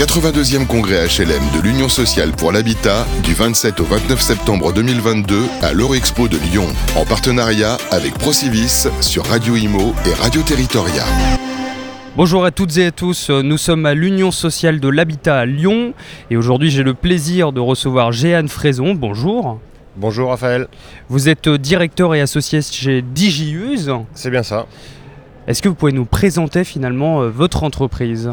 82e congrès HLM de l'Union sociale pour l'habitat du 27 au 29 septembre 2022 à l'Eurexpo de Lyon, en partenariat avec Procivis sur Radio Imo et Radio Territoria. Bonjour à toutes et à tous, nous sommes à l'Union sociale de l'habitat à Lyon et aujourd'hui j'ai le plaisir de recevoir Jeanne Fraison. Bonjour. Bonjour Raphaël. Vous êtes directeur et associé chez DigiUse. C'est bien ça. Est-ce que vous pouvez nous présenter finalement euh, votre entreprise?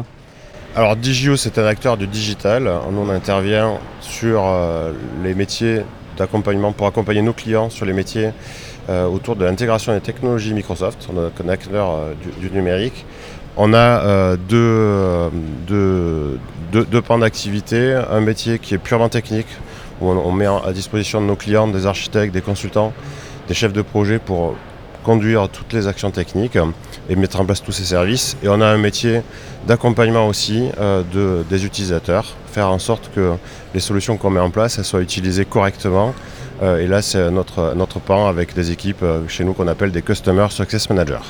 Alors DigiUse c'est un acteur du digital. On intervient sur euh, les métiers d'accompagnement pour accompagner nos clients sur les métiers euh, autour de l'intégration des technologies Microsoft. On est un acteur du, numérique. On a deux, deux, pans d'activité. Un métier qui est purement technique, où on, met à disposition de nos clients des architectes, des consultants, des chefs de projet pour conduire toutes les actions techniques et mettre en place tous ces services. Et on a un métier d'accompagnement aussi euh, de, des utilisateurs, faire en sorte que les solutions qu'on met en place soient utilisées correctement. Euh, et là, c'est notre, notre pan avec des équipes euh, chez nous qu'on appelle des Customer Success Managers.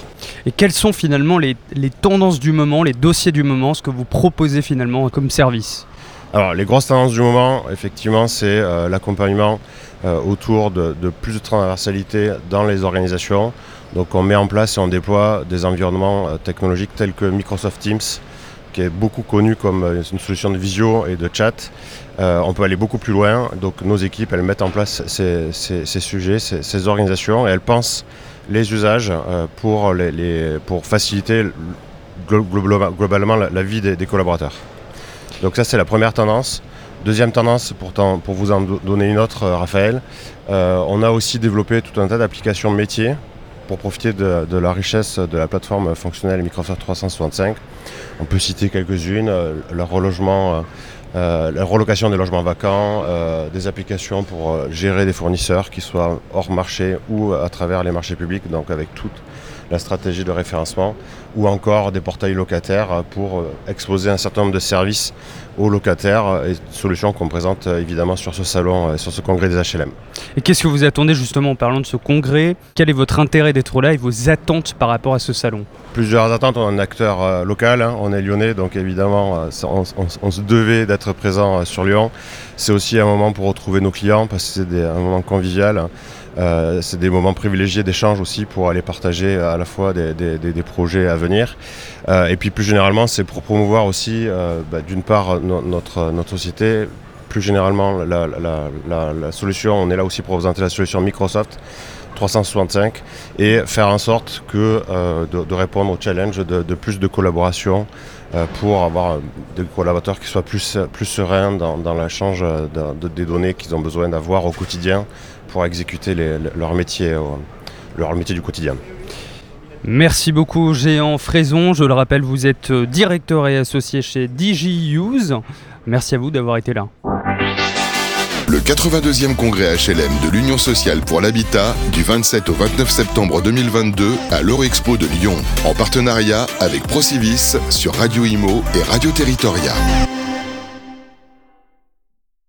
Et quelles sont finalement les, les tendances du moment, les dossiers du moment, ce que vous proposez finalement comme service? Alors les grosses tendances du moment, effectivement, c'est l'accompagnement autour de, plus de transversalité dans les organisations, donc on met en place et on déploie des environnements euh, technologiques tels que Microsoft Teams, qui est beaucoup connu comme euh, une solution de visio et de chat. Euh, on peut aller beaucoup plus loin. Donc nos équipes, elles mettent en place ces, sujets, ces, organisations, et elles pensent les usages pour faciliter globalement la, vie des, collaborateurs. Donc ça, c'est la première tendance. Deuxième tendance, pour vous en donner une autre, Raphaël, on a aussi développé tout un tas d'applications métiers pour profiter de, la richesse de la plateforme fonctionnelle Microsoft 365. On peut citer quelques-unes, euh, le relogement, euh, euh, la relocation des logements vacants, des applications pour gérer des fournisseurs qui soient hors marché ou à travers les marchés publics, donc avec toute la stratégie de référencement, ou encore des portails locataires pour exposer un certain nombre de services aux locataires et solutions qu'on présente évidemment sur ce salon, sur ce congrès des HLM. Et qu'est-ce que vous attendez justement en parlant de ce congrès? Quel est votre intérêt d'être là et vos attentes par rapport à ce salon? Plusieurs attentes, on est un acteur euh, local, hein. on est lyonnais, donc évidemment euh, on, se devait d'être présent euh, sur Lyon. C'est aussi un moment pour retrouver nos clients parce que c'est un moment convivial. C'est des moments privilégiés d'échange aussi pour aller partager à la fois des, projets à venir. et puis plus généralement, c'est pour promouvoir aussi, bah, d'une part, notre, notre société, plus généralement la, solution, on est là aussi pour présenter la solution Microsoft 365 et faire en sorte que, euh, de, répondre au challenge de, plus de collaboration euh, pour avoir des collaborateurs qui soient plus, plus sereins dans, dans l'échange des données qu'ils ont besoin d'avoir au quotidien pour exécuter leur, métier, leur métier du quotidien. Merci beaucoup Géant Fraison. Je le rappelle, vous êtes euh, directeur et associé chez DigiUse. Merci à vous d'avoir été là. Le 82e congrès HLM de l'Union sociale pour l'habitat du 27 au 29 septembre 2022 à l'Eurexpo de Lyon, en partenariat avec Procivis sur Radio Imo et Radio Territoria.